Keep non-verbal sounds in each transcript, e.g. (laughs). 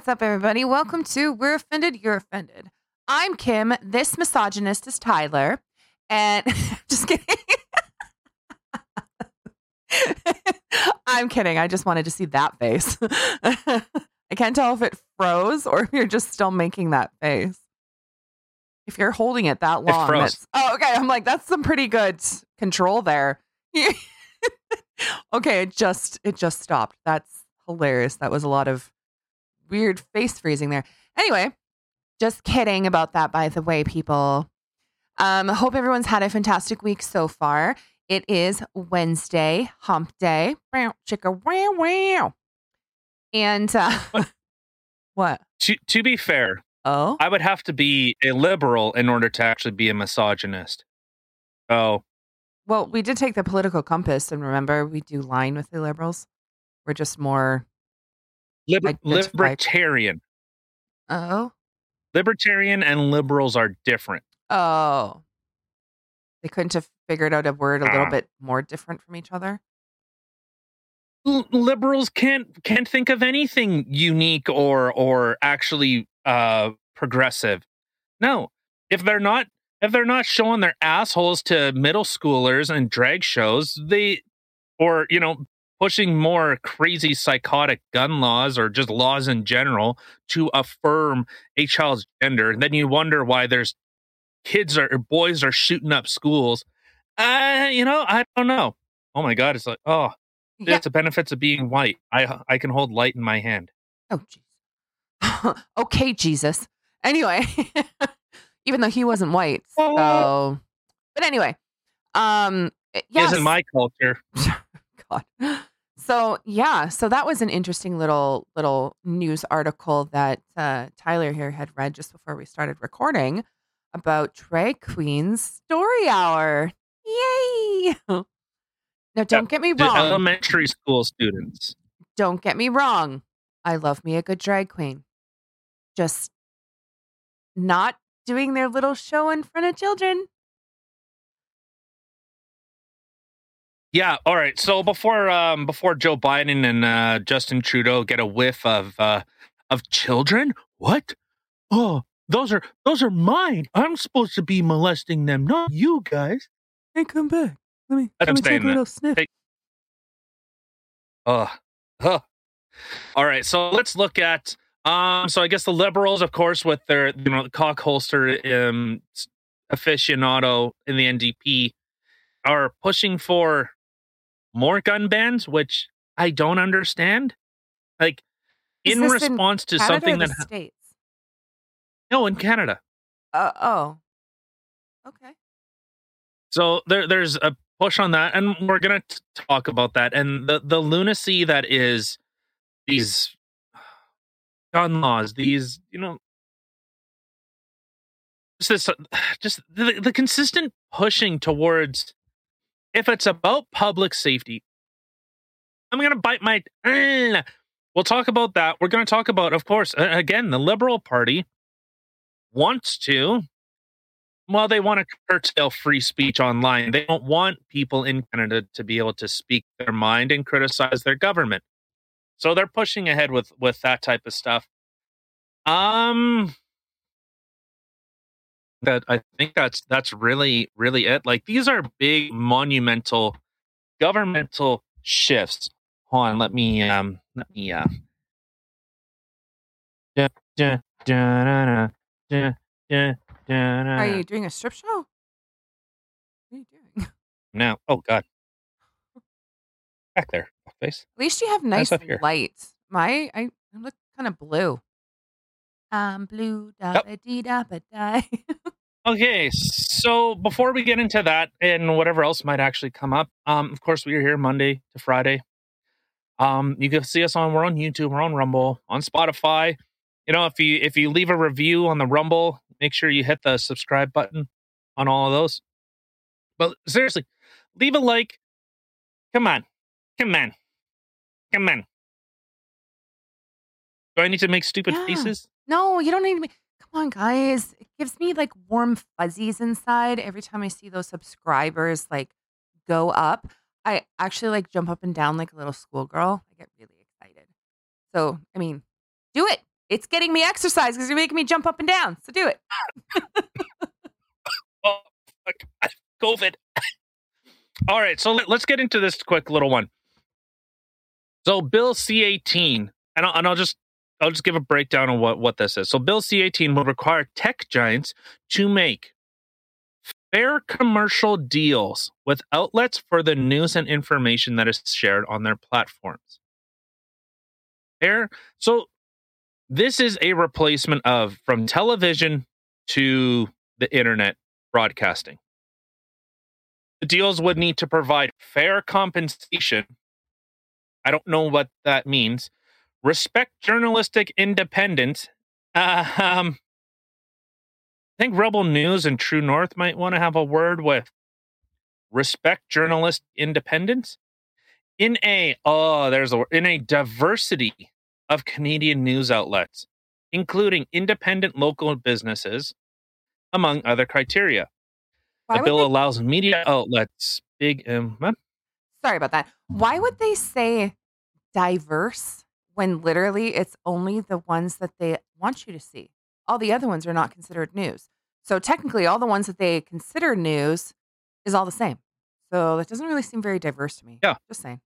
what's up, everybody? Welcome to We're Offended, You're Offended. I'm Kim. This misogynist is Tyler. And (laughs) just kidding. (laughs) I'm kidding. I just wanted to see that face. (laughs) I can't tell if it froze or if you're just still making that face. If you're holding it that long, froze. that's oh, okay. I'm like, that's some pretty good control there. okay, it just it just stopped. That's hilarious. That was a lot of weird face freezing there. Anyway, just kidding about that, by the way, people. Um, hope everyone's had a fantastic week so far. It is Wednesday, hump day. Wow, chicka wow wow. And uh, (laughs) what? To, to be fair, Oh, I would have to be a liberal in order to actually be a misogynist. Oh, well, we did take the political compass, and remember, we do line with the liberals. We're just more. Liber- libertarian. Oh, Libertarian and liberals are different. oh. They couldn't have figured out a word a little Ah. bit more different from each other. L- liberals can't can't think of anything unique or or actually uh progressive. No, if they're not if they're not showing their assholes to middle schoolers and drag shows, they or you know pushing more crazy psychotic gun laws or just laws in general to affirm a child's gender, then you wonder why there's kids are or boys are shooting up schools. Uh, you know, I don't know. Oh my god, it's like oh Yeah. it's the benefits of being white. I I can hold light in my hand. Oh, jeez. (laughs) okay, Jesus. Anyway, (laughs) even though he wasn't white, so. But anyway, um, yes. Isn't my culture. (laughs) God. So yeah, so that was an interesting little little news article that uh, Tyler here had read just before we started recording about drag queens story hour. Yay! (laughs) Now, don't get me wrong. elementary school students. don't get me wrong. I love me a good drag queen. Just not doing their little show in front of children. Yeah. All right. So before um before Joe Biden and uh, Justin Trudeau get a whiff of uh of children, what? Oh, those are those are mine. I'm supposed to be molesting them, not you guys. Hey, come back. Let me, let me take a little sniff. Hey. Ugh. Ugh. All right, so let's look at um so I guess the liberals, of course, with their you know cock holster um aficionado in the NDP are pushing for more gun bans, which I don't understand. Like Is in this in response to something the that ha- states. no in Canada. Uh, oh. Okay. So there, there's a push on that, and we're gonna t- talk about that and the the lunacy that is these (sighs) gun laws. These, you know, just this, (sighs) just the, the consistent pushing towards. If it's about public safety, I'm gonna bite my. We'll talk about that. We're gonna talk about, of course, again, the Liberal Party wants to well, they want to curtail free speech online. They don't want people in Canada to be able to speak their mind and criticize their government. So they're pushing ahead with with that type of stuff. Um that I think that's that's really really it. Like these are big monumental governmental shifts. Hold on, let me um let me uh Are you doing a strip show? What are you doing? (laughs) No. Oh god. Back there, face. At least you have nice lights. My I, look kind of blue. I'm blue da ba dee da ba die. Okay, so before we get into that and whatever else might actually come up, um, of course we are here Monday to Friday. Um, you can see us on we're on YouTube, we're on Rumble, on Spotify. You know, if you if you leave a review on the Rumble, make sure you hit the subscribe button on all of those. But seriously, leave a like. Come on, come on, come on. Do I need to make stupid Yeah. faces? no, you don't need to be. Come on, guys. It gives me like warm fuzzies inside every time I see those subscribers like go up. I actually like jump up and down like a little schoolgirl. I get really excited. So, I mean, do it. It's getting me exercise because you're making me jump up and down. So do it. (laughs) oh. COVID. All right, so let, us get into this quick little one. So Bill C18, and I'll, and I'll just I'll just give a breakdown of what what this is. So Bill C18 will require tech giants to make fair commercial deals with outlets for the news and information that is shared on their platforms. Fair. So this is a replacement of from television to the internet broadcasting. The deals would need to provide fair compensation. I don't know what that means. Respect journalistic independence. Uh, um, I think Rebel News and True North might want to have a word with respect journalist independence. In a oh, there's a in a diversity of Canadian news outlets, including independent local businesses, among other criteria. Why the bill they... allows media outlets big. Um, Sorry about that. Why would they say diverse when literally it's only the ones that they want you to see? All the other ones are not considered news. So technically, all the ones that they consider news is all the same. So that doesn't really seem very diverse to me. Yeah. Just saying.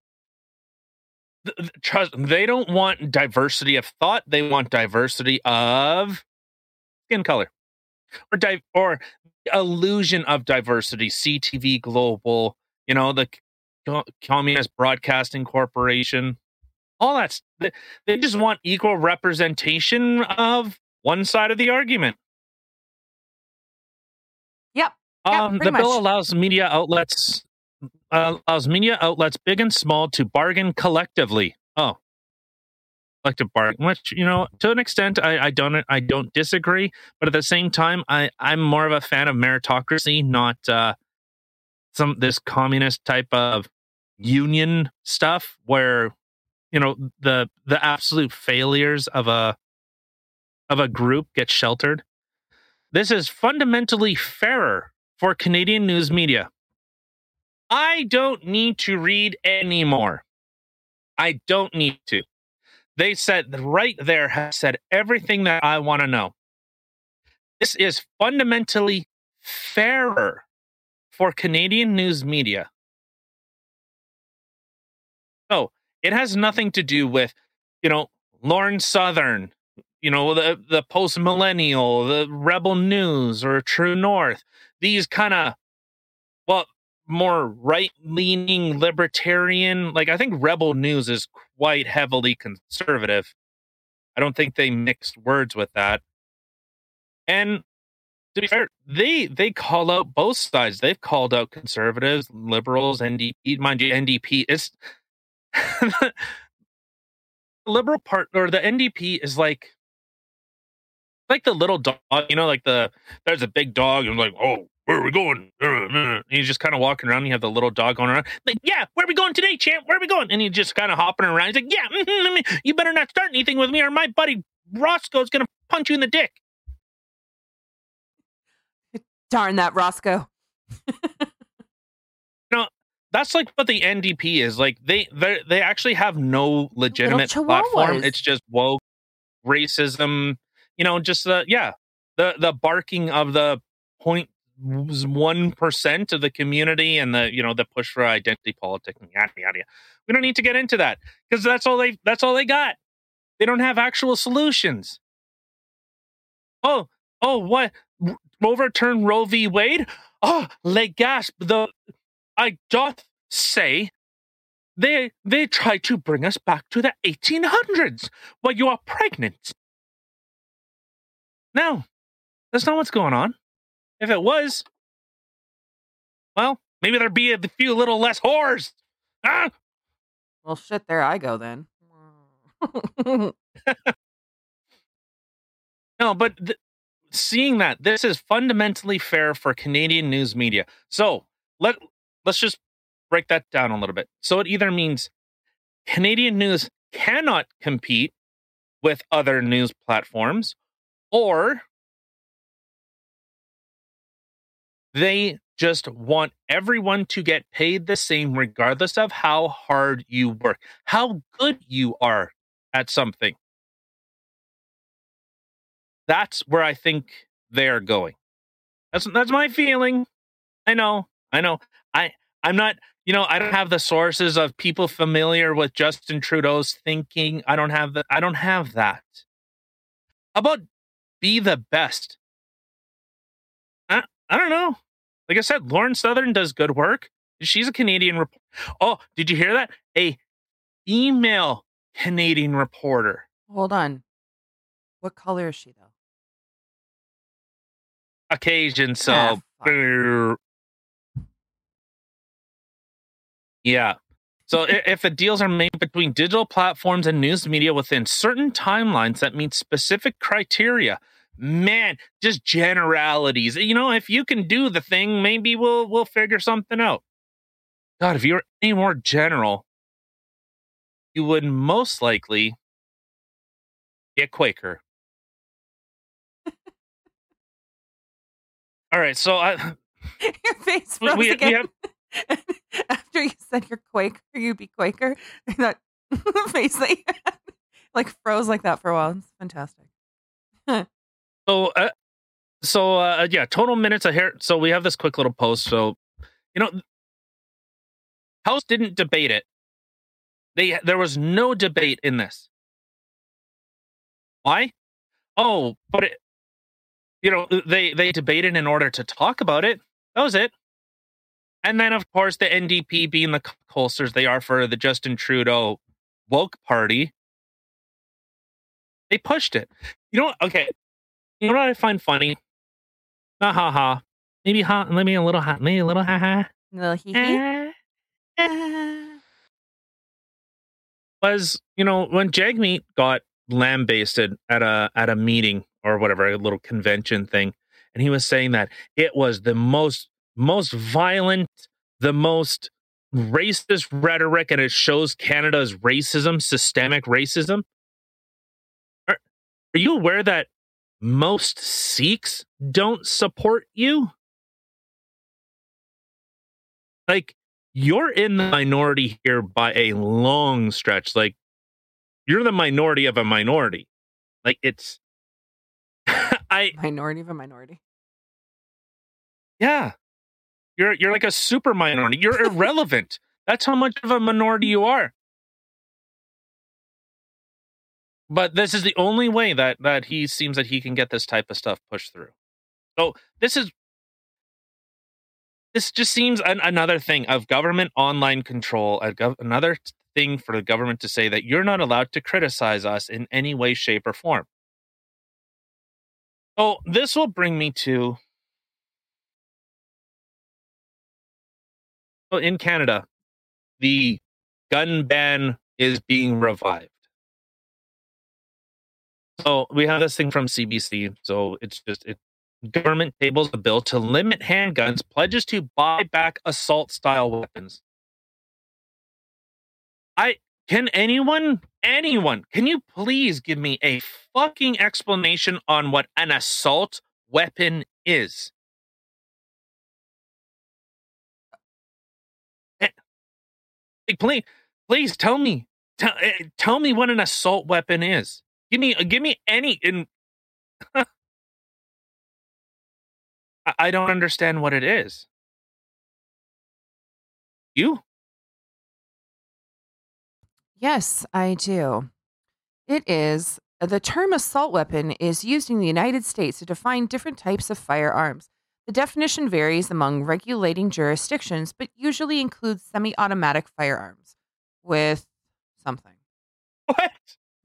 Trust they don't want diversity of thought. They want diversity of skin color or di- or illusion of diversity. CTV Global, you know, the Communist Broadcasting Corporation, all that. They just want equal representation of one side of the argument. Yep. Um, the much. bill allows media outlets uh, allows media outlets big and small to bargain collectively. Oh, collective bargain, which you know, to an extent, I, I don't I don't disagree, but at the same time, I I'm more of a fan of meritocracy, not uh, some this communist type of union stuff where you know the the absolute failures of a of a group get sheltered. This is fundamentally fairer for Canadian news media. I don't need to read anymore. I don't need to. They said right there, has said everything that I want to know. This is fundamentally fairer for Canadian news media. So it has nothing to do with, you know, Lauren Southern you know the the post millennial, the Rebel News or True North. These kind of well more right leaning libertarian. Like I think Rebel News is quite heavily conservative. I don't think they mixed words with that. And to be fair, they they call out both sides. They've called out conservatives, liberals, NDP. Mind you, NDP is (laughs) liberal part or the NDP is like like the little dog, you know, like the there's a big dog and like, oh, where are we going? And he's just kind of walking around. And you have the little dog going around, like, yeah, where are we going today, champ? Where are we going? And he's just kind of hopping around. He's like, yeah, mm-hmm, you better not start anything with me, or my buddy Roscoe's gonna punch you in the dick. (laughs) Darn that Roscoe. (laughs) that's like what the NDP is. Like they they they actually have no legitimate platform. It's just woke racism you know, just the yeah, the the barking of the point one percent of the community and the you know the push for identity politics and yada yada. We don't need to get into that because that's all they that's all they got. They don't have actual solutions. Oh, oh, what overturn Roe v. Wade? Oh, le gasp! The I doth say they they try to bring us back to the 1800s where you are pregnant no, that's not what's going on. If it was, well, maybe there'd be a few little less whores. Ah! Well, shit, there I go then. (laughs) no, but th- seeing that this is fundamentally fair for Canadian news media. So let let's just break that down a little bit. So it either means Canadian news cannot compete with other news platforms, or they just want everyone to get paid the same regardless of how hard you work, how good you are at something. That's where I think they're going. That's that's my feeling. I know. I know. I I'm not, you know, I don't have the sources of people familiar with Justin Trudeau's thinking. I don't have the I don't have that. How about be the best? I, I don't know. Like I said, Lauren Southern does good work. She's a Canadian reporter. Oh, did you hear that? A female Canadian reporter. Hold on. What color is she though? Occasion, so Ah, yeah. So if the deals are made between digital platforms and news media within certain timelines that meet specific criteria, man, just generalities. You know, if you can do the thing, maybe we'll we'll figure something out. God, if you were any more general, you would most likely be a Quaker. (laughs) All right, so I Your face We- we- again. (laughs) After you said you're Quaker, you be Quaker. (laughs) That (laughs) face that you had, like froze like that for a while. It's fantastic. So, uh, so uh, yeah, total minutes of hair. So we have this quick little post. So, you know, House didn't debate it. They there was no debate in this. Why? Oh, but it, you know, they they debated in order to talk about it. That was it. And then, of course, the NDP being the holsters they are for the Justin Trudeau woke party, they pushed it. You know, what? okay. You know what I find funny? Ha ha ha. Maybe ha. Maybe a little ha. Maybe a little ha ha. Little hee hee. Eh. Was you know when Jagmeet got lambasted at a at a meeting or whatever a little convention thing, and he was saying that it was the most most violent, the most racist rhetoric, and it shows Canada's racism, systemic racism. Are, are you aware that most Sikhs don't support you? Like, you're in the minority here by a long stretch. Like, you're the minority of a minority. Like, it's. (laughs) I Minority of a minority. yeah. You're you're like a super minority. You're irrelevant. That's how much of a minority you are. But this is the only way that that he seems that he can get this type of stuff pushed through. So this is this just seems an, another thing of government online control. Gov- another thing for the government to say that you're not allowed to criticize us in any way, shape, or form. So this will bring me to in Canada, the gun ban is being revived. So we have this thing from CBC. So it's just it government tables a bill to limit handguns, pledges to buy back assault style weapons. I can anyone anyone can you please give me a fucking explanation on what an assault weapon is? Like, please, please tell me, tell, eh, tell me what an assault weapon is. Give me, give me any. In, (laughs) I, I don't understand what it is. You? Yes, I do. It is the term assault weapon is used in the United States to define different types of firearms. The definition varies among regulating jurisdictions, but usually includes semi automatic firearms with something. What?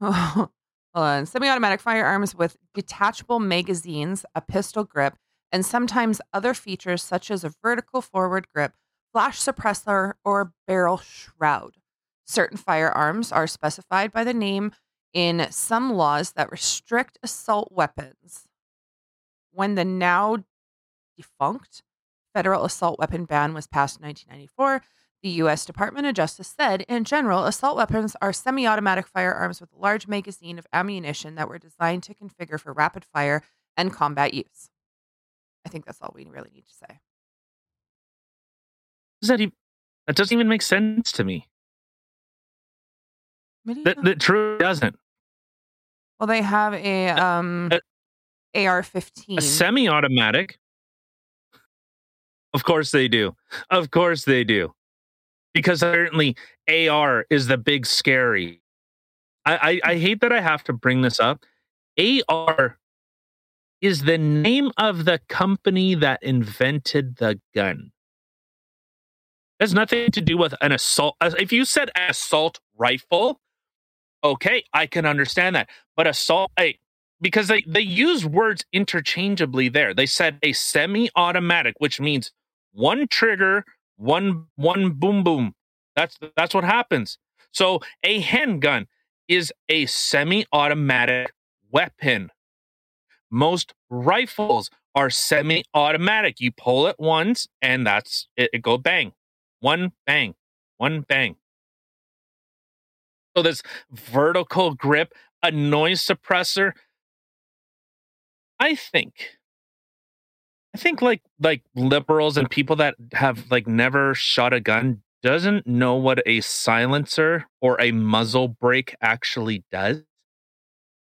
(laughs) Hold on. Semi automatic firearms with detachable magazines, a pistol grip, and sometimes other features such as a vertical forward grip, flash suppressor, or barrel shroud. Certain firearms are specified by the name in some laws that restrict assault weapons. When the now defunct federal assault weapon ban was passed in 1994, the U.S. Department of Justice said, in general, assault weapons are semi automatic firearms with a large magazine of ammunition that were designed to configure for rapid fire and combat use. I think that's all we really need to say. Does that even, that doesn't even make sense to me. That, that truly doesn't. well, they have a um, uh, AR-15. A semi-automatic. Of course they do. Of course they do. Because certainly AR is the big scary. I, I, I hate that I have to bring this up. AR is the name of the company that invented the gun. It has nothing to do with an assault. If you said assault rifle, okay, I can understand that. But assault, hey, because they, they use words interchangeably there. They said a semi automatic, which means one trigger, one one boom boom. That's that's what happens. So a handgun is a semi-automatic weapon. Most rifles are semi-automatic. You pull it once and that's it, it go bang. One bang. One bang. So this vertical grip, a noise suppressor. I think I think like like liberals and people that have like never shot a gun doesn't know what a silencer or a muzzle brake actually does.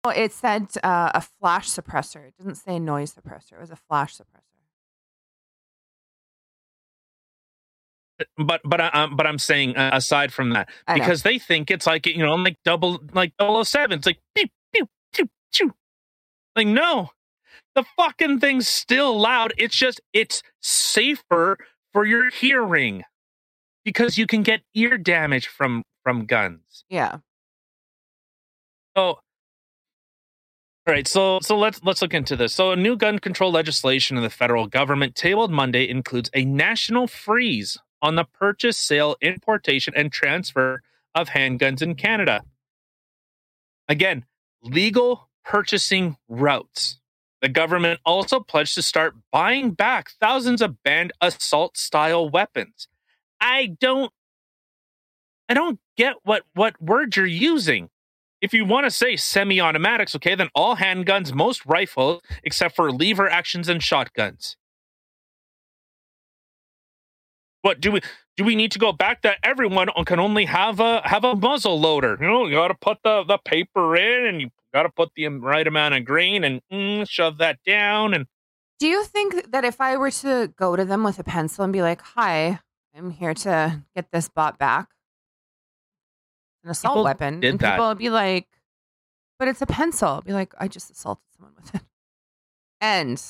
Well, it said uh, a flash suppressor. It didn't say noise suppressor. It was a flash suppressor. But but I, um, but I'm saying uh, aside from that, because they think it's like you know like double like 007. It's like pew pew pew pew. Like no, the fucking thing's still loud. It's just it's safer for your hearing because you can get ear damage from from guns. Yeah. So all right, so so let's let's look into this. So a new gun control legislation in the federal government tabled Monday includes a national freeze on the purchase, sale, importation, and transfer of handguns in Canada. Again, legal purchasing routes. The government also pledged to start buying back thousands of banned assault style weapons. I don't I don't get what what word you're using. If you want to say semi-automatics, okay, then all handguns, most rifles, except for lever actions and shotguns. What do we do? We need to go back that everyone can only have a have a muzzle loader. You know, you got to put the the paper in, and you got to put the right amount of grain and mm, shove that down. And do you think that if I were to go to them with a pencil and be like, "Hi, I'm here to get this bought back," an assault People weapon, and that. people would be like, "But it's a pencil." I'd be like, "I just assaulted someone with it." And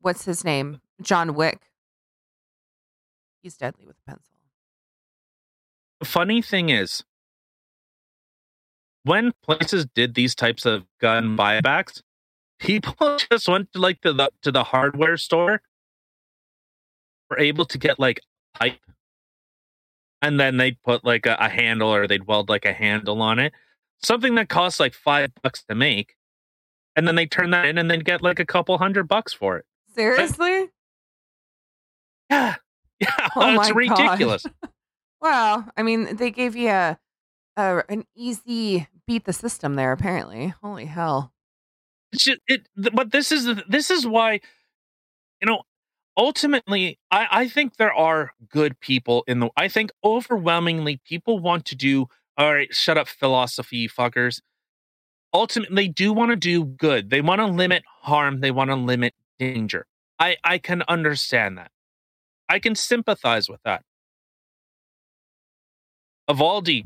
what's his name? John Wick. He's deadly with a pencil. the funny thing is, when places did these types of gun buybacks, people (laughs) just went to like to the to the hardware store, were able to get like a pipe, and then they'd put like a, a handle or they'd weld like a handle on it, something that costs like five bucks to make, and then they turn that in and then get like a couple hundred bucks for it. Seriously? Yeah, yeah, (laughs) Oh it's my God. ridiculous. (laughs) Well, I mean, they gave you a, a an easy beat the system there. Apparently, holy hell! Just, it, but this is this is why, you know, ultimately, I I think there are good people in the. I think overwhelmingly people want to do. All right, shut up, philosophy fuckers. Ultimately, they do want to do good. They want to limit harm. They want to limit danger. I I can understand that. I can sympathize with that. Uvalde,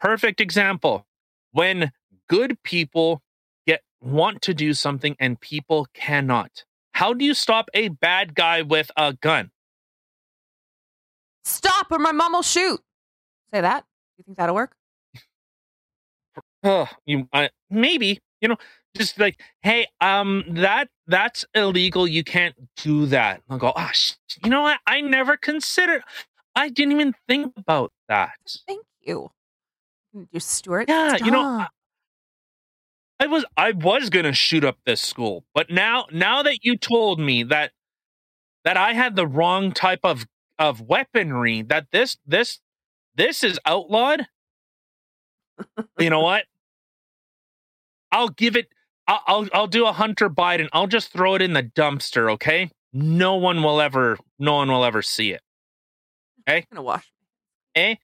perfect example. When good people get want to do something and people cannot. How do you stop a bad guy with a gun? Stop, or my mom will shoot. Say that. You think that'll work? Oh, you I, maybe you know just like hey um that that's illegal you can't do that i'll go ah sh- you know what i never considered i didn't even think about that Thank you. You Stuart. Yeah, you know, Stop. I was I was gonna shoot up this school, but now now that you told me that that I had the wrong type of of weaponry, that this this this is outlawed. you know (laughs) what? I'll give it. I'll, I'll I'll do a Hunter Biden. I'll just throw it in the dumpster. Okay, no one will ever no one will ever see it. (laughs) I'm gonna wash. Eh?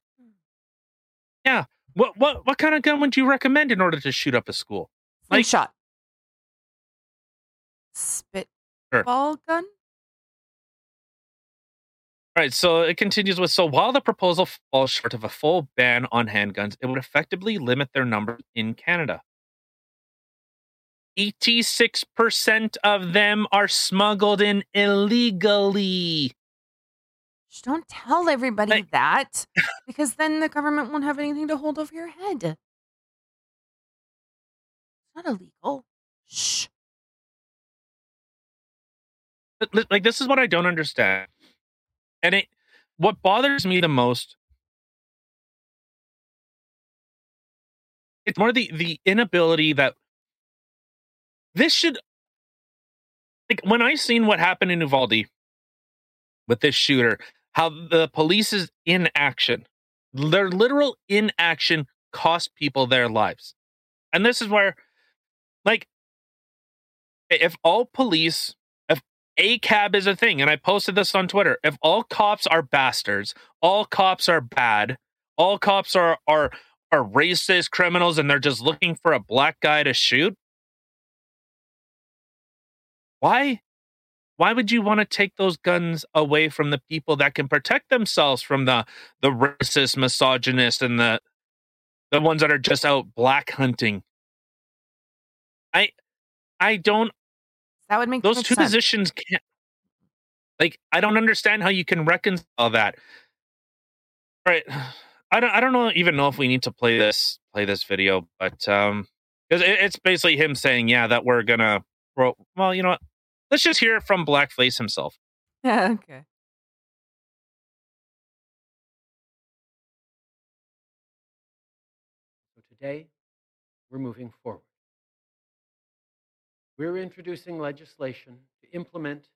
Yeah. What what what kind of gun would you recommend in order to shoot up a school? Like- Slingshot. spitball gun. All right, so it continues with so while the proposal falls short of a full ban on handguns, it would effectively limit their number in Canada. 86% of them are smuggled in illegally. Just don't tell everybody Like- that because then the government won't have anything to hold over your head. It's not illegal. Shh. But, Like this is what I don't understand. And it what bothers me the most it's more the the inability that this should like when I seen what happened in Uvalde with this shooter, how the police's inaction, their literal inaction cost people their lives. And this is where like if all police if ACAB is a thing and i posted this on twitter if all cops are bastards all cops are bad all cops are are are racist criminals and they're just looking for a black guy to shoot why? Why would you want to take those guns away from the people that can protect themselves from the the racist misogynist and the the ones that are just out black hunting? I i don't That would make those two sense. positions can't like i don't understand how you can reconcile that. Right (sighs) i don't i don't know even know if we need to play this play this video but um because it, it's basically him saying yeah that we're gonna well, well you know what let's just hear it from blackface himself Yeah, (laughs) okay. So today, we're moving forward. We're introducing legislation to implement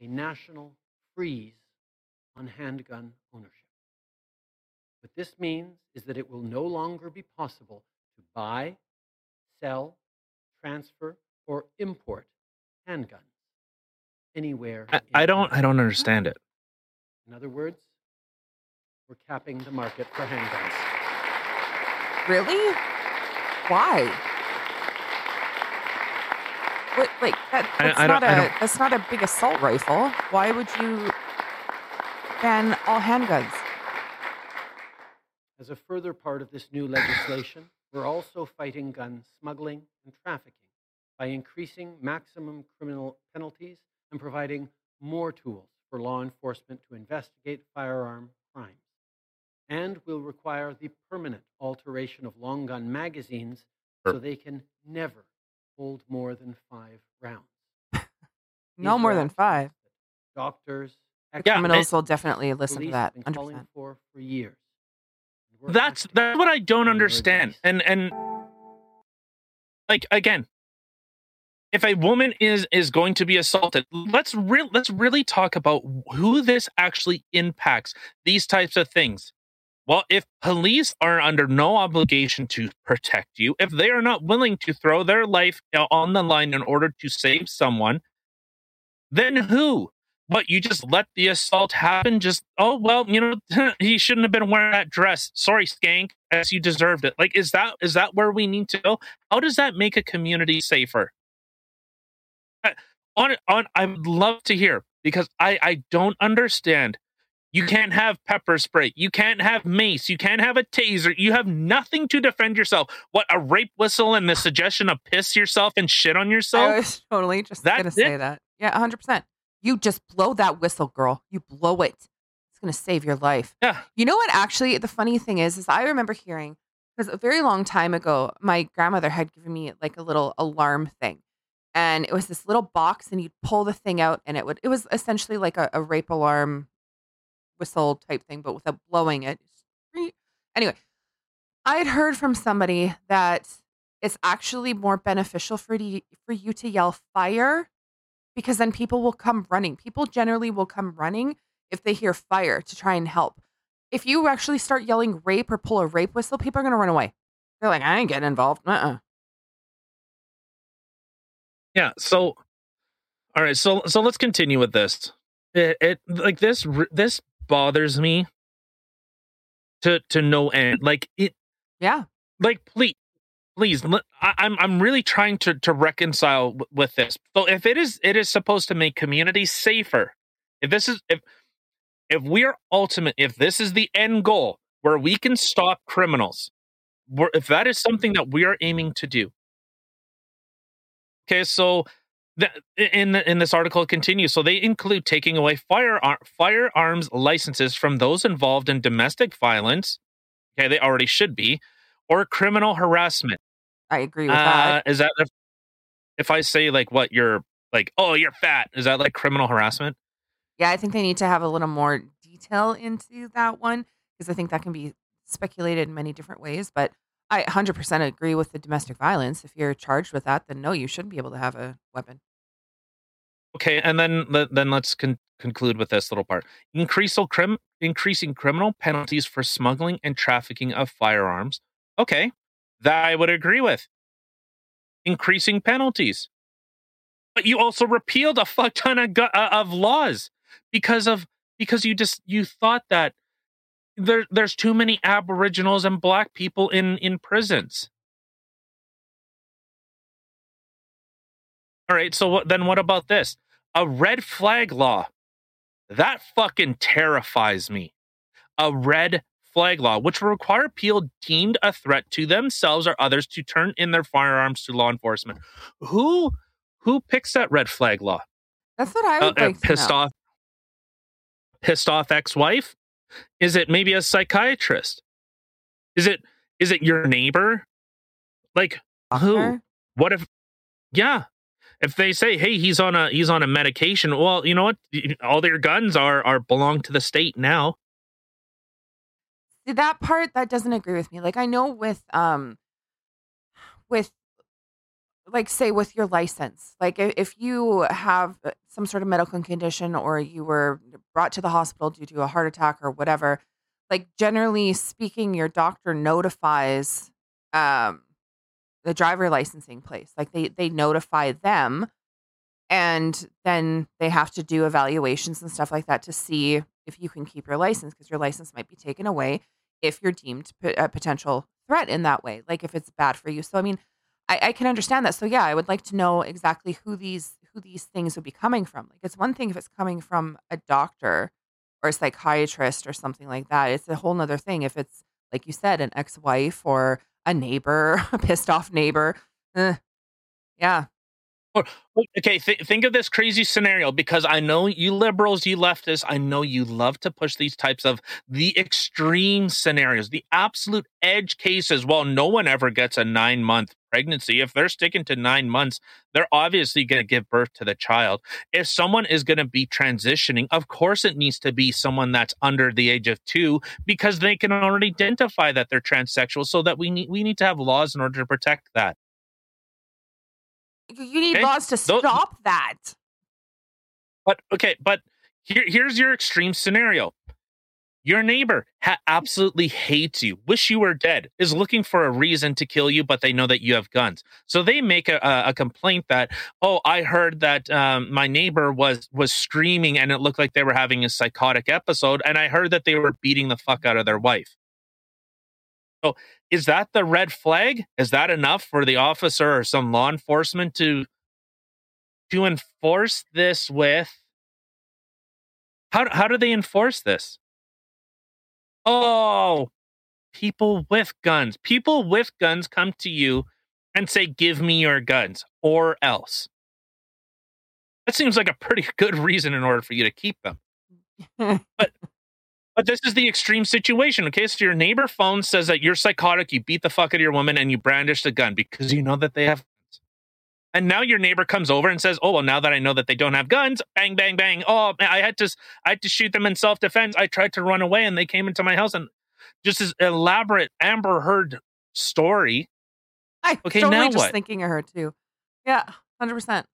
a national freeze on handgun ownership. What this means is that it will no longer be possible to buy, sell, transfer, or import handguns anywhere. I, I don't i don't understand it In other words, we're capping the market for handguns. Really? Why? Wait, wait. That, that's I not don't- I a don't- that's not a big assault rifle. Why would you ban all handguns? As a further part of this new legislation, we're also fighting gun smuggling and trafficking by increasing maximum criminal penalties and providing more tools for law enforcement to investigate firearm crimes. And will require the permanent alteration of long gun magazines so they can never hold more than five rounds. (laughs) No more than five. Doctors, Yeah, criminals will definitely listen to that. have been calling for for years. That's that's what i don't understand and and like again if a woman is is going to be assaulted let's let's really talk about who this actually impacts these types of things. Well if police are under no obligation to protect you if they are not willing to throw their life on the line in order to save someone then who? But you just let the assault happen? Just oh well you know (laughs) he shouldn't have been wearing that dress. Sorry skank as you deserved it. Like is that is that where we need to go? How does that make a community safer on on i would love to hear because i i don't understand you can't have pepper spray you can't have mace you can't have a taser you have nothing to defend yourself what a rape whistle and the suggestion of piss yourself and shit on yourself. I was (laughs) totally just gonna That's say it? that. Yeah, hundred percent. You just blow that whistle, girl. You blow it. It's gonna save your life. yeah You know what? Actually, the funny thing is, is I remember hearing because a very long time ago, my grandmother had given me like a little alarm thing, and it was this little box, and you'd pull the thing out, and it would. It was essentially like a, a rape alarm whistle type thing, but without blowing it. Anyway, I had heard from somebody that it's actually more beneficial for you, for you to yell fire because then people will come running. People generally will come running if they hear fire to try and help. If you actually start yelling rape or pull a rape whistle, people are going to run away. They're like, I ain't getting involved. Uh-uh. Yeah. So, all right. So, so let's continue with this. It, it like this. This bothers me to to no end. Like it. Yeah. Like please, please I, i'm i'm really trying to to reconcile w- with this so if it is it is supposed to make communities safer if this is if if we're ultimate if this is the end goal where we can stop criminals where- if that is something that we are aiming to do okay so the, in the, in this article it continues so they include taking away firearm firearms licenses from those involved in domestic violence okay they already should be or criminal harassment I agree with uh, that. is that if, if I say like what you're like, oh, you're fat? Is that like criminal harassment? Yeah, I think they need to have a little more detail into that one because I think that can be speculated in many different ways. But I 100% agree with the domestic violence. If you're charged with that, then no, you shouldn't be able to have a weapon. Okay, and then then let's con- conclude with this little part. Increase crim- increasing criminal penalties for smuggling and trafficking of firearms. Okay, that I would agree with. Increasing penalties, but you also repealed a fuck ton of gu- uh, of laws because of because you just you thought that there there's too many aboriginals and black people in in prisons. All right so what, then what about this? A red flag law. That fucking terrifies me. A red flag law which will require people deemed a threat to themselves or others to turn in their firearms to law enforcement. Who who picks that red flag law? That's what I uh, would uh, like to pissed off pissed off ex-wife is it maybe a psychiatrist? Is it is it your neighbor? Like who? What if yeah. If they say hey he's on a he's on a medication well you know what? All their guns are are belong to the state now. See, that part that doesn't agree with me. Like I know with um with like say with your license, like if you have uh, some sort of medical condition or you were brought to the hospital due to a heart attack or whatever, like generally speaking, your doctor notifies um the driver licensing place. Like they they notify them and then they have to do evaluations and stuff like that to see if you can keep your license because your license might be taken away if you're deemed a potential threat in that way like if it's bad for you so i mean I, I can understand that. So yeah i would like to know exactly who these who these things would be coming from. Like it's one thing if it's coming from a doctor or a psychiatrist or something like that. It's a whole nother thing if it's like you said an ex-wife or a neighbor (laughs) a pissed off neighbor. Eh, yeah okay th- think of this crazy scenario because i know you liberals you leftists i know you love to push these types of the extreme scenarios the absolute edge cases. Well no one ever gets a nine month pregnancy. If they're sticking to nine months they're obviously going to give birth to the child. If someone is going to be transitioning of course it needs to be someone that's under the age of two because they can already identify that they're transsexual so that we need we need to have laws in order to protect that you need Okay. laws to Those- stop that But okay, but here, here's your extreme scenario. Your neighbor ha- absolutely hates you, wish you were dead, is looking for a reason to kill you, but they know that you have guns. So they make a, a, a complaint that, oh, I heard that um, my neighbor was was screaming and it looked like they were having a psychotic episode, and I heard that they were beating the fuck out of their wife. So is that the red flag? Is that enough for the officer or some law enforcement to to enforce this with how how do they enforce this? Oh people with guns. People with guns come to you and say give me your guns or else. That seems like a pretty (laughs) good reason in order for you to keep them. But this is the extreme situation okay so your neighbor phone says that you're psychotic you beat the fuck out of your woman and you brandish the gun because you know that they have guns and now your neighbor comes over and says oh well now that i know that they don't have guns bang bang bang oh i had to i had to shoot them in self-defense i tried to run away and they came into my house and just this elaborate amber heard story I Okay, totally now just what? thinking of her too. Yeah, hundred percent.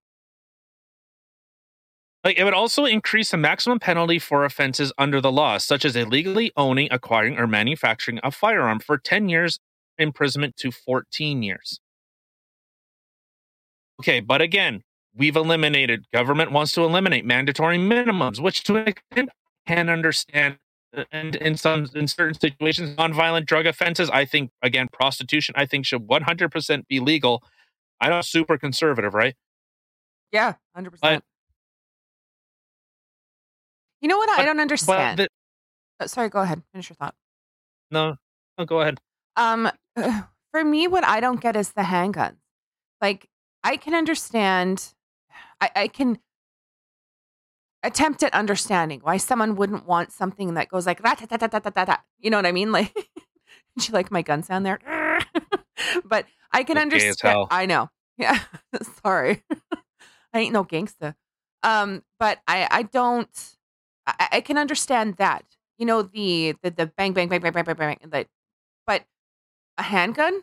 Like it would also increase the maximum penalty for offenses under the law, such as illegally owning, acquiring, or manufacturing a firearm for 10 years imprisonment to 14 years. Okay, but again, we've eliminated government wants to eliminate mandatory minimums, which to an extent I can understand uh, and in some in certain situations, nonviolent drug offenses. I think again, prostitution. I think should one hundred percent be legal. I know super conservative, right? Yeah, hundred percent. You know what I don't understand? the- Uh, sorry, go ahead. Finish your thought. No, no, go ahead. Um, for me, what I don't get is the handguns. Like, I can understand, I, I can attempt at understanding why someone wouldn't want something that goes like. You know what I mean? (laughs) Like, did you like my gun sound there? (laughs) but I can understand. I know. (laughs) Yeah. Sorry. I ain't no gangsta. Um, but I, I don't. I, I can understand that. You know the the the bang bang bang bang bang bang bang. The, but a handgun.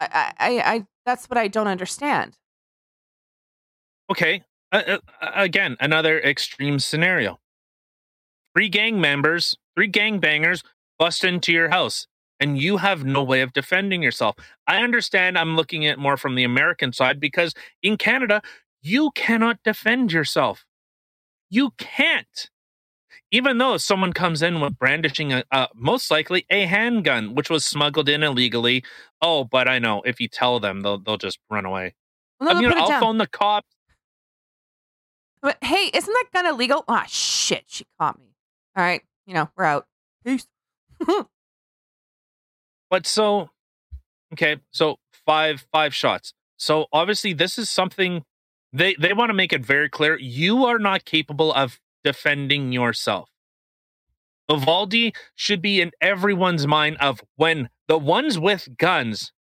I I I that's what I don't understand. Okay. Uh, uh, again, another extreme scenario. Three gang members, three gang bangers bust into your house and you have no way of defending yourself. I understand I'm looking at more from the American side because in Canada, you cannot defend yourself. You can't. Even though someone comes in with brandishing a, uh, most likely a handgun, which was smuggled in illegally. Oh, but I know if you tell them, they'll they'll just run away. Well, I mean, I'll down. phone the cops. But hey, isn't that gun illegal? Ah, shit, she caught me. All right, you know we're out. Peace. (laughs) But so, okay, so five five shots. So obviously, this is something they they want to make it very clear. You are not capable of defending yourself. Uvalde should be in everyone's mind of when the ones with guns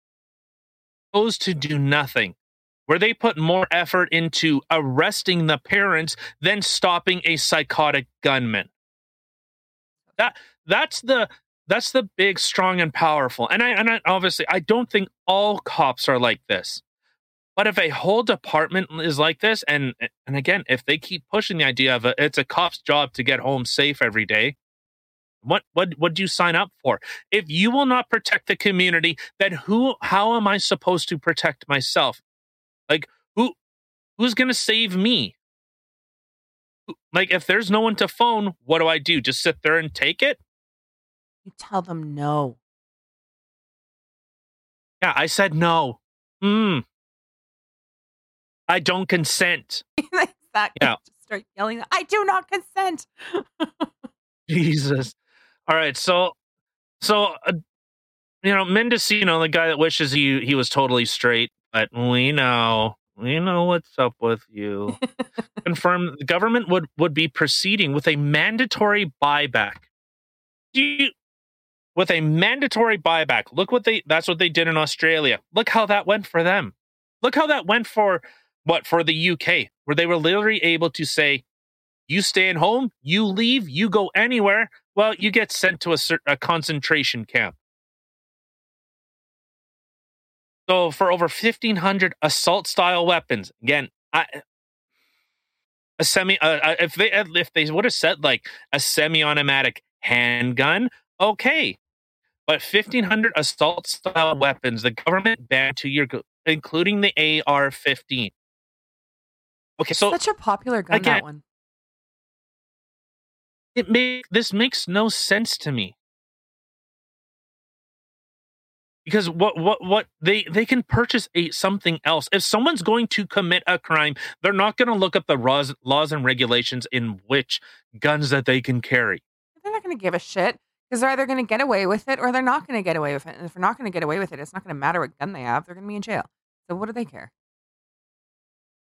chose to do nothing, where they put more effort into arresting the parents than stopping a psychotic gunman. That that's the that's the big, strong, and powerful. And I and I, obviously I don't think all cops are like this. But if a whole department is like this, and and again, if they keep pushing the idea of a, it's a cop's job to get home safe every day, what what what do you sign up for? If you will not protect the community, then who? How am I supposed to protect myself? Like who? Who's going to save me? Like if there's no one to phone, what do I do? Just sit there and take it? You tell them no. Yeah, I said no. Hmm. I don't consent. (laughs) exactly. Yeah. Just start yelling. I do not consent. (laughs) Jesus. All right, so so uh, you know Mendicino, the guy that wishes he he was totally straight, but we know we know what's up with you. (laughs) Confirmed the government would would be proceeding with a mandatory buyback. Do you, with a mandatory buyback. Look what they that's what they did in Australia. Look how that went for them. Look how that went for what for the UK, where they were literally able to say, "You stay at home, you leave, you go anywhere." Well, you get sent to a, a concentration camp. So, for over fifteen hundred assault style weapons, again, I, a semi. Uh, if they if they would have said like a semi automatic handgun, okay, but fifteen hundred assault style weapons, the government banned two year, including the AR fifteen. Okay, so Such a popular gun, again- that one. it make this makes no sense to me because what what what they they can purchase a something else if someone's going to commit a crime they're not going to look up the laws laws and regulations in which guns that they can carry They're not going to give a shit because they're either going to get away with it or they're not going to get away with it. And if they're not going to get away with it, it's not going to matter what gun they have. They're going to be in jail. So what do they care?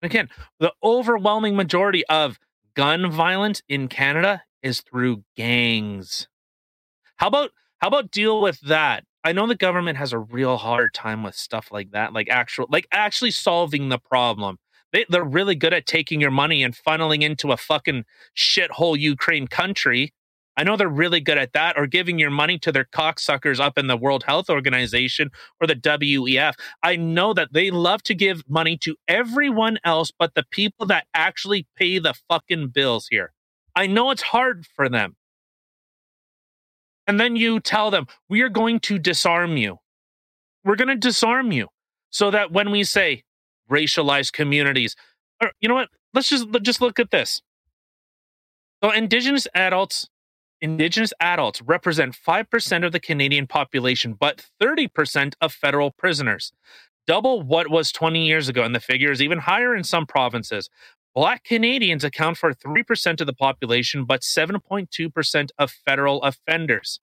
Again the overwhelming majority of gun violence in canada is through gangs. How about how about deal with that? I know the government has a real hard time with stuff like that like actual like actually solving the problem. They, they're really good at taking your money and funneling into a fucking shithole ukraine country i know they're really good at that or giving your money to their cocksuckers up in the world health organization or the wef I know that they love to give money to everyone else but the people that actually pay the fucking bills here. I know it's hard for them. And then you tell them, we are going to disarm you. We're going to disarm you so that when we say racialized communities, or you know what? Let's just let's just look at this. So indigenous adults indigenous adults represent 5% of the Canadian population, but 30% of federal prisoners. Double what was 20 years ago, and the figure is even higher in some provinces. Black Canadians account for 3% of the population, but 7.2% of federal offenders.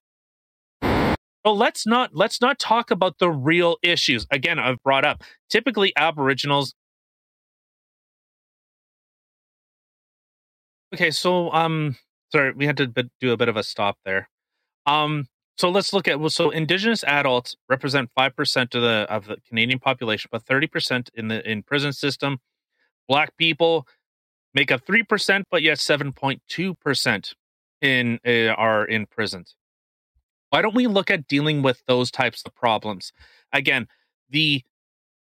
So let's not let's not talk about the real issues. Again, I've brought up typically Aboriginals. Okay, so um sorry, we had to do a bit of a stop there. Um, so let's look at well, so Indigenous adults represent five percent of the of the Canadian population, but thirty percent in the in prison system. Black people make up three percent, but yet seven point two percent in uh, are in prisons. Why don't we look at dealing with those types of problems? Again, the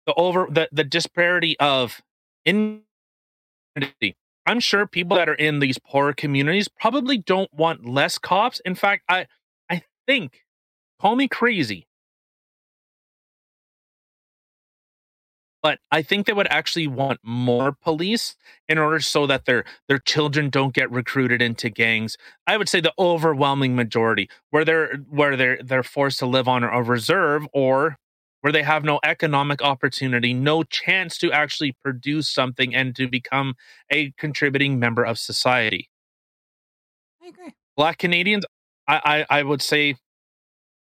the over the the disparity of in I'm sure people that are in these poor communities probably don't want less cops. In fact, I I think call me crazy. But I think they would actually want more police in order so that their their children don't get recruited into gangs. I would say the overwhelming majority where they're where they're they're forced to live on a reserve or where they have no economic opportunity, no chance to actually produce something and to become a contributing member of society. I agree. Black Canadians, I, I, I would say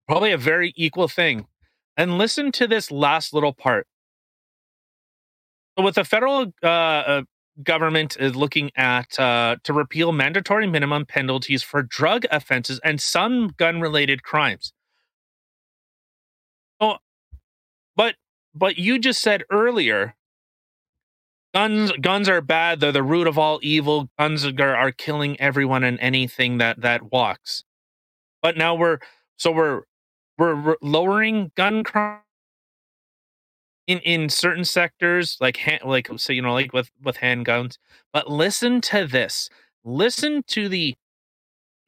probably a very equal thing. And listen to this last little part. So with the federal uh, uh, government is looking at uh, to repeal mandatory minimum penalties for drug offenses and some gun related crimes. But but you just said earlier guns guns are bad. They're the root of all evil. Guns are, are killing everyone and anything that that walks. But now we're so we're we're, we're lowering gun crime in in certain sectors like like so you know like with with handguns. But listen to this. Listen to the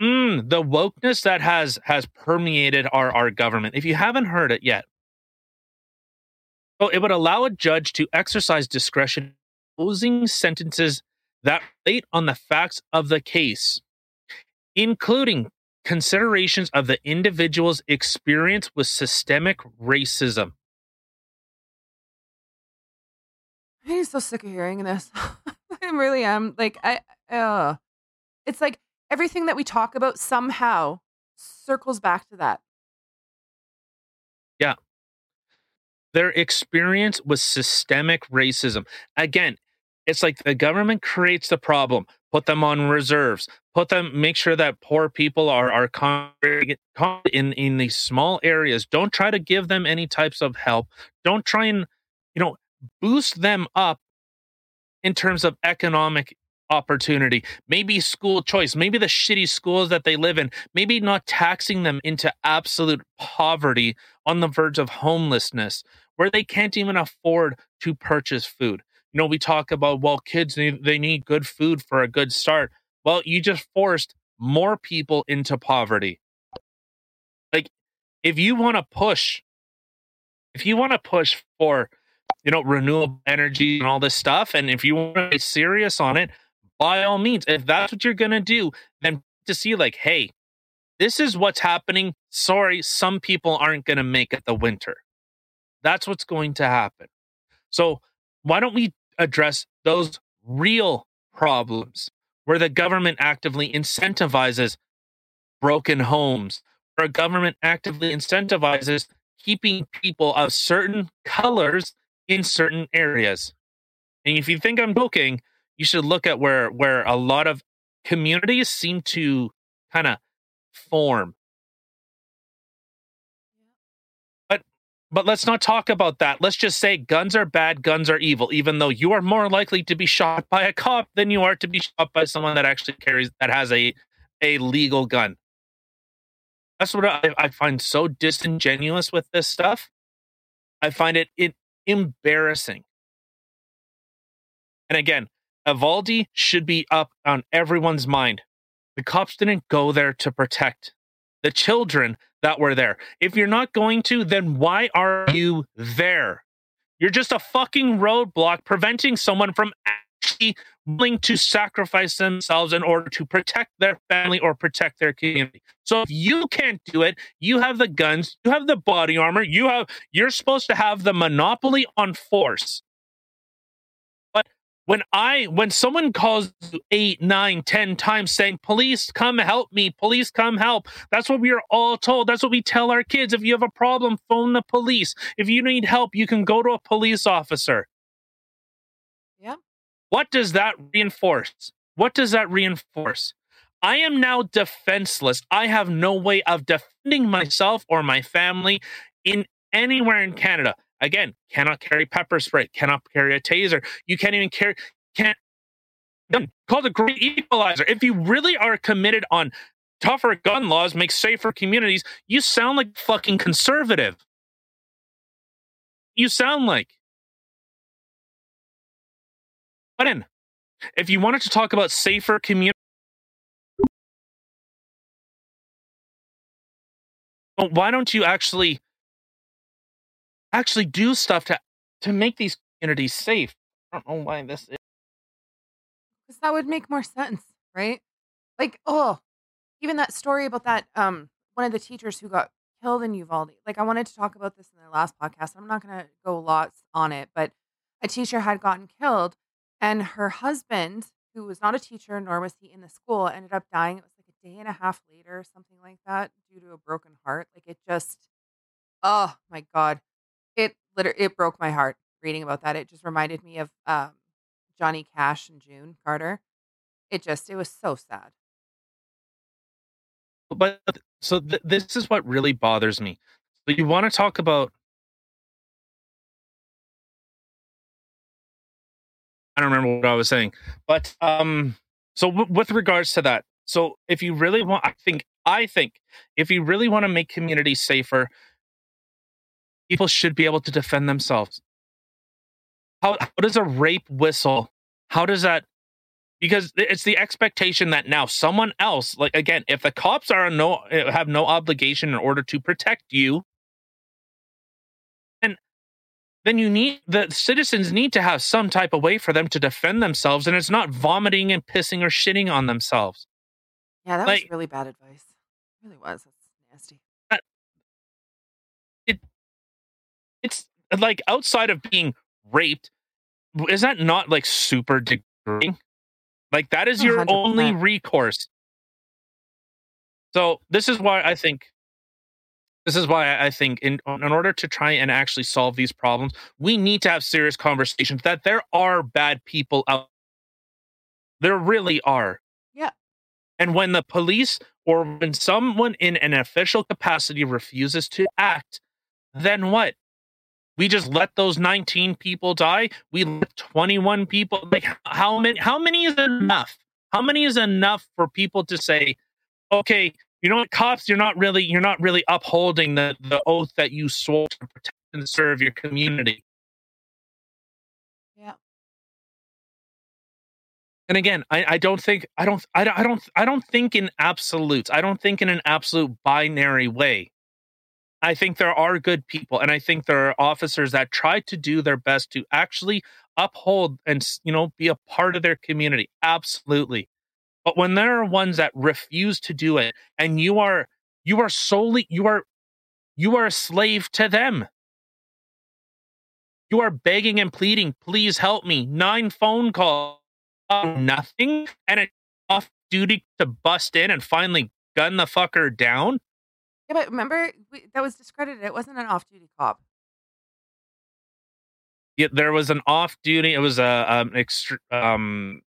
mm, the wokeness that has has permeated our our government. If you haven't heard it yet so it would allow a judge to exercise discretion imposing sentences that relate on the facts of the case, including considerations of the individual's experience with systemic racism. I'm so sick of hearing this. (laughs) I really am. Like I uh it's like everything that we talk about somehow circles back to that. Yeah their experience with systemic racism. Again, it's like the government creates the problem, put them on reserves, put them, make sure that poor people are are in in these small areas. Don't try to give them any types of help. Don't try and you know boost them up in terms of economic opportunity, maybe school choice, maybe the shitty schools that they live in, maybe not taxing them into absolute poverty on the verge of homelessness where they can't even afford to purchase food. You know, we talk about, well, kids need, they need good food for a good start. Well, you just forced more people into poverty. Like, if you want to push, if you want to push for, you know, renewable energy and all this stuff, and if you want to be serious on it, by all means, if that's what you're going to do, then to see, like, hey, this is what's happening. Sorry, some people aren't going to make it the winter. That's what's going to happen. So, why don't we address those real problems where the government actively incentivizes broken homes, where a government actively incentivizes keeping people of certain colors in certain areas. And if you think I'm joking, you should look at where where a lot of communities seem to kind of form But let's not talk about that. Let's just say guns are bad, guns are evil, even though you are more likely to be shot by a cop than you are to be shot by someone that actually carries, that has a, a legal gun. That's what I, I find so disingenuous with this stuff. I find it, it embarrassing. And again, Uvalde should be up on everyone's mind. The cops didn't go there to protect the children that were there. If you're not going to, then why are you there? You're just a fucking roadblock preventing someone from actually willing to sacrifice themselves in order to protect their family or protect their community. So if you can't do it, you have the guns, you have the body armor, you have you're supposed to have the monopoly on force. When I when someone calls you eight, nine, ten times saying, Police come help me, police come help. That's what we are all told. That's what we tell our kids. If you have a problem, phone the police. If you need help, you can go to a police officer. Yeah. What does that reinforce? What does that reinforce? I am now defenseless. I have no way of defending myself or my family in anywhere in Canada. Again, cannot carry pepper spray, cannot carry a taser. You can't even carry can't gun called a great equalizer. If you really are committed on tougher gun laws, make safer communities, you sound like fucking conservative. You sound like But in, if you wanted to talk about safer community, why don't you actually actually do stuff to to make these communities safe? I don't know why this is. Because that would make more sense, right? Like, oh, even that story about that um one of the teachers who got killed in Uvalde. Like, I wanted to talk about this in the last podcast. I'm not going to go lots on it, but a teacher had gotten killed, and her husband, who was not a teacher nor was he in the school, ended up dying. It was like a day and a half later, something like that, due to a broken heart. Like, it just, oh my god, it literally it broke my heart reading about that. It just reminded me of um, Johnny Cash and June Carter. It just, it was so sad. But so th- this is what really bothers me. So you want to talk about I don't remember what I was saying, but um, so w- with regards to that, so if you really want, I think, I think, if you really want to make communities safer, people should be able to defend themselves. How how does a rape whistle? How does that? Because it's the expectation that now someone else, like again, if the cops are no eh, have no obligation in order to protect you, and then you need the citizens need to have some type of way for them to defend themselves and it's not vomiting and pissing or shitting on themselves Yeah, that Like- was really bad advice. It really was. That's nasty. Like outside of being raped is that not like super degrading like that is your 100%. only recourse so this is why i think this is why i think in in order to try and actually solve these problems we need to have serious conversations that there are bad people out there really are Yeah. and when the police or when someone in an official capacity refuses to act then what we just let those 19 people die. We let 21 people like how many how many is enough? How many is enough for people to say okay you know what cops you're not really you're not really upholding the the oath that you swore to protect and serve your community. Yeah. and again I, I don't think i don't I, don't- I don't i don't think in absolutes i don't think in an absolute binary way I think there are good people, and I think there are officers that try to do their best to actually uphold and you know be a part of their community. Absolutely, but when there are ones that refuse to do it, and you are you are solely you are you are a slave to them. You are begging and pleading, please help me. Nine phone calls, nothing, and it's off duty to bust in and finally gun the fucker down. Yeah, but remember we, that was discredited. It wasn't an off-duty cop. Yeah, there was an off duty. It was a um, extr um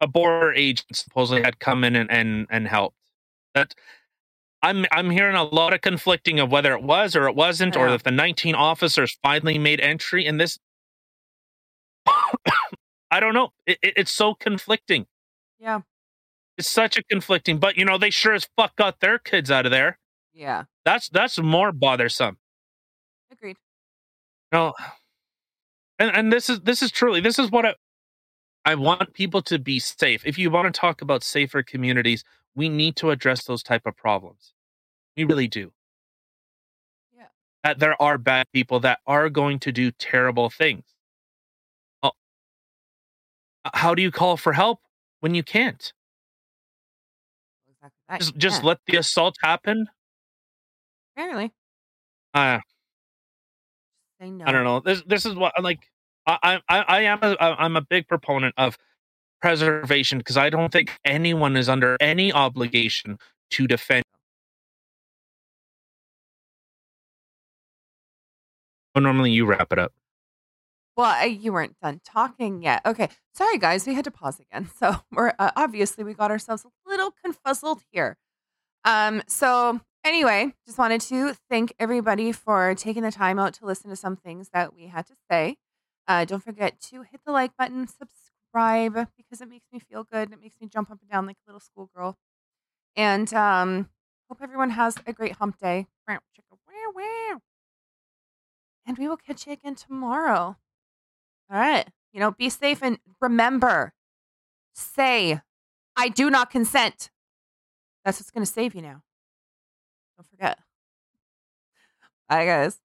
a border agent supposedly had come in and and, and helped. That I'm I'm hearing a lot of conflicting of whether it was or it wasn't, or Yeah. if the 19 officers finally made entry. in this, (coughs) I don't know. It, it, it's so conflicting. Yeah. It's such a conflicting. But you know, they sure as fuck got their kids out of there. Yeah. That's that's more bothersome. Agreed. No, and and this is this is truly this is what I I want people to be safe. If you want to talk about safer communities, we need to address those type of problems. We really do. Yeah. That there are bad people that are going to do terrible things. Oh, how do you call for help when you can't? That. Just just can't. let the assault happen. Apparently, Uh. I don't know. This this is what like I I I am a I'm a big proponent of preservation because I don't think anyone is under any obligation to defend. Oh, normally you wrap it up. Well, you weren't done talking yet. Okay, sorry guys, we had to pause again. (laughs) So we're uh, obviously we got ourselves a little confuzzled here. Um, so anyway, just wanted to thank everybody for taking the time out to listen to some things that we had to say. Uh, don't forget to hit the like button, subscribe because it makes me feel good. It makes me jump up and down like a little schoolgirl. And um, hope everyone has a great hump day. And we will catch you again tomorrow. All right. You know, be safe and remember say, I do not consent. That's what's going to save you now. Don't forget. Bye, guys.